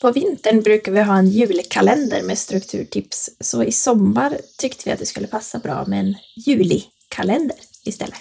På vintern brukar vi ha en julkalender med strukturtips, så i sommar tyckte vi att det skulle passa bra med en julikalender istället.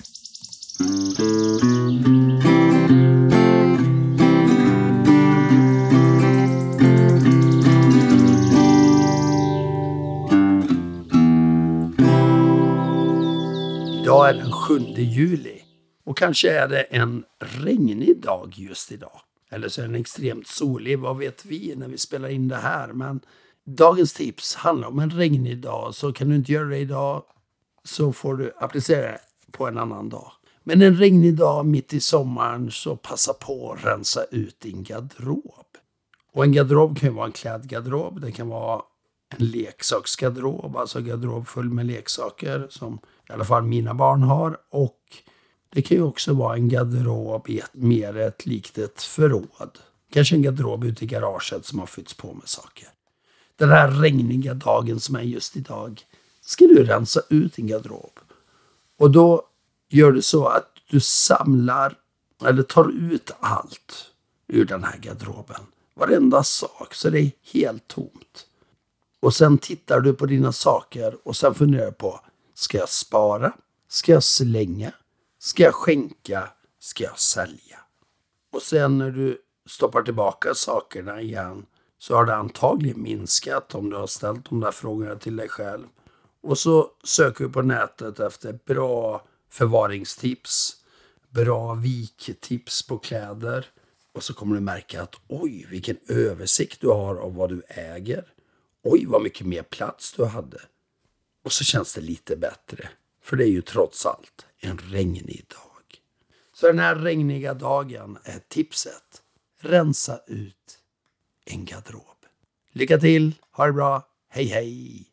Idag är den 7 juli och kanske är det en regnig dag just idag. Eller så är den extremt solig, vad vet vi när vi spelar in det här. Men dagens tips handlar om en regnig dag, så kan du inte göra det idag så får du applicera det på en annan dag. Men en regnig dag mitt i sommaren så passa på att rensa ut din garderob. Och en garderob kan ju vara en klädgarderob, det kan vara en leksaksgarderob, alltså garderob full med leksaker som i alla fall mina barn har. Och det kan ju också vara en garderob i ett mer ett likt ett förråd. Kanske en garderob ute i garaget som har fyllts på med saker. Den här regniga dagen som är just idag ska du rensa ut din garderob. Och då gör du så att du samlar eller tar ut allt ur den här garderoben. Varenda sak, så det är helt tomt. Och sen tittar du på dina saker och sen funderar du på, ska jag spara? Ska jag slänga? Ska jag skänka? Ska jag sälja? Och sen när du stoppar tillbaka sakerna igen så har det antagligen minskat om du har ställt de där frågorna till dig själv. Och så söker du på nätet efter bra förvaringstips, bra viktips på kläder. Och så kommer du märka att oj, vilken översikt du har av vad du äger. Oj, vad mycket mer plats du hade. Och så känns det lite bättre. För det är ju trots allt en regnig dag. Så den här regniga dagen är tipset. Rensa ut en garderob. Lycka till, ha det bra, hej hej!